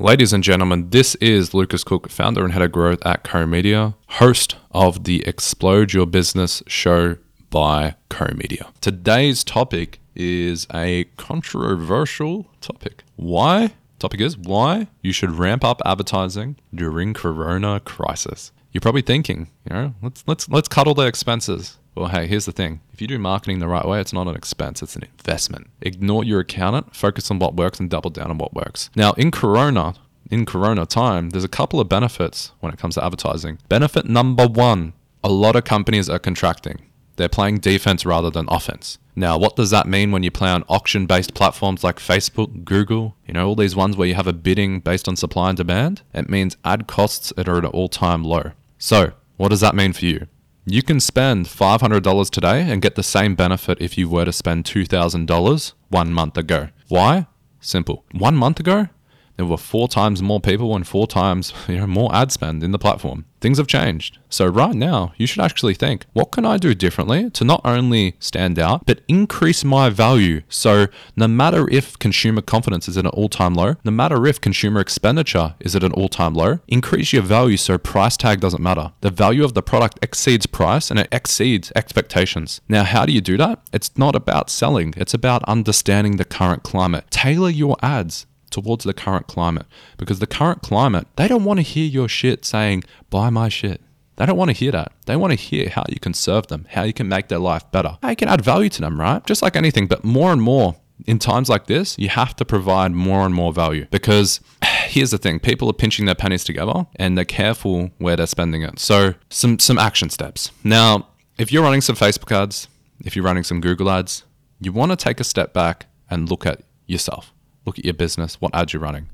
Ladies and gentlemen, this is Lucas Cook, founder and head of growth at Co Media, host of the Explode Your Business show by Co Media. Today's topic is a controversial topic. Why? Topic is why you should ramp up advertising during corona crisis. You're probably thinking, you know, let's let's let's cut all the expenses. Well, hey, here's the thing. If you do marketing the right way, it's not an expense, it's an investment. Ignore your accountant, focus on what works and double down on what works. Now, in corona, in corona time, there's a couple of benefits when it comes to advertising. Benefit number 1, a lot of companies are contracting. They're playing defense rather than offense. Now, what does that mean when you play on auction based platforms like Facebook, Google, you know, all these ones where you have a bidding based on supply and demand? It means ad costs are at an all time low. So, what does that mean for you? You can spend $500 today and get the same benefit if you were to spend $2,000 one month ago. Why? Simple. One month ago, there were four times more people and four times you know, more ad spend in the platform. Things have changed. So right now, you should actually think, what can I do differently to not only stand out, but increase my value? So no matter if consumer confidence is at an all-time low, no matter if consumer expenditure is at an all-time low, increase your value so price tag doesn't matter. The value of the product exceeds price and it exceeds expectations. Now, how do you do that? It's not about selling. It's about understanding the current climate. Tailor your ads towards the current climate because the current climate, they don't want to hear your shit saying, buy my shit. They don't want to hear that. They want to hear how you can serve them, how you can make their life better, how you can add value to them, right? Just like anything, but more and more in times like this, you have to provide more and more value because here's the thing people are pinching their pennies together and they're careful where they're spending it. So, some, some action steps. Now, if you're running some Facebook ads, if you're running some Google ads, you want to take a step back and look at yourself look at your business, what ads you're running.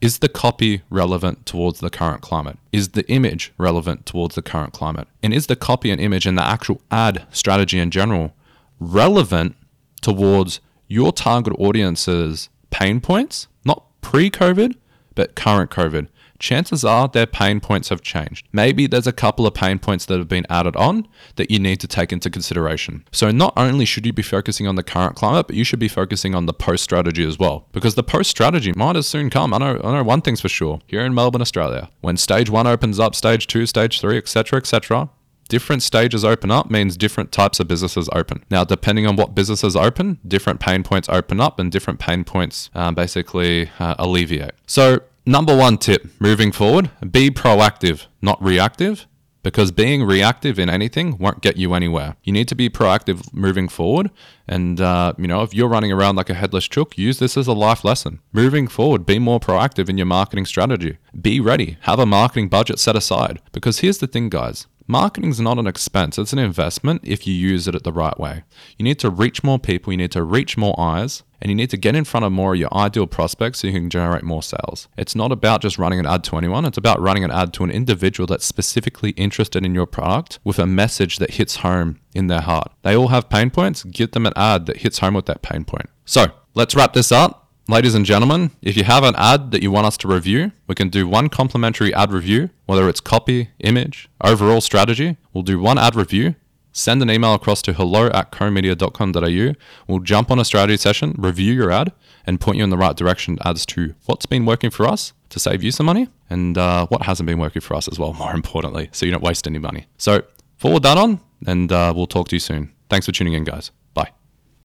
Is the copy relevant towards the current climate? Is the image relevant towards the current climate? And is the copy and image and the actual ad strategy in general relevant towards your target audience's pain points? Not pre COVID, but current COVID chances are their pain points have changed. Maybe there's a couple of pain points that have been added on that you need to take into consideration. So, not only should you be focusing on the current climate, but you should be focusing on the post strategy as well. Because the post strategy might as soon come. I know, I know one thing's for sure here in Melbourne, Australia. When stage one opens up, stage two, stage three, etc., etc., different stages open up means different types of businesses open. Now, depending on what businesses open, different pain points open up and different pain points uh, basically uh, alleviate. So, Number one tip moving forward be proactive, not reactive, because being reactive in anything won't get you anywhere. You need to be proactive moving forward. And, uh, you know, if you're running around like a headless chook, use this as a life lesson. Moving forward, be more proactive in your marketing strategy. Be ready, have a marketing budget set aside. Because here's the thing, guys Marketing is not an expense, it's an investment if you use it the right way. You need to reach more people, you need to reach more eyes, and you need to get in front of more of your ideal prospects so you can generate more sales. It's not about just running an ad to anyone, it's about running an ad to an individual that's specifically interested in your product with a message that hits home in their heart. They all have pain points, give them an ad that hits home with that pain point. So, let's wrap this up. Ladies and gentlemen, if you have an ad that you want us to review, we can do one complimentary ad review, whether it's copy, image, overall strategy. We'll do one ad review. Send an email across to hello at comedia.com.au. We'll jump on a strategy session, review your ad, and point you in the right direction as to what's been working for us to save you some money and uh, what hasn't been working for us as well, more importantly, so you don't waste any money. So forward that on, and uh, we'll talk to you soon. Thanks for tuning in, guys.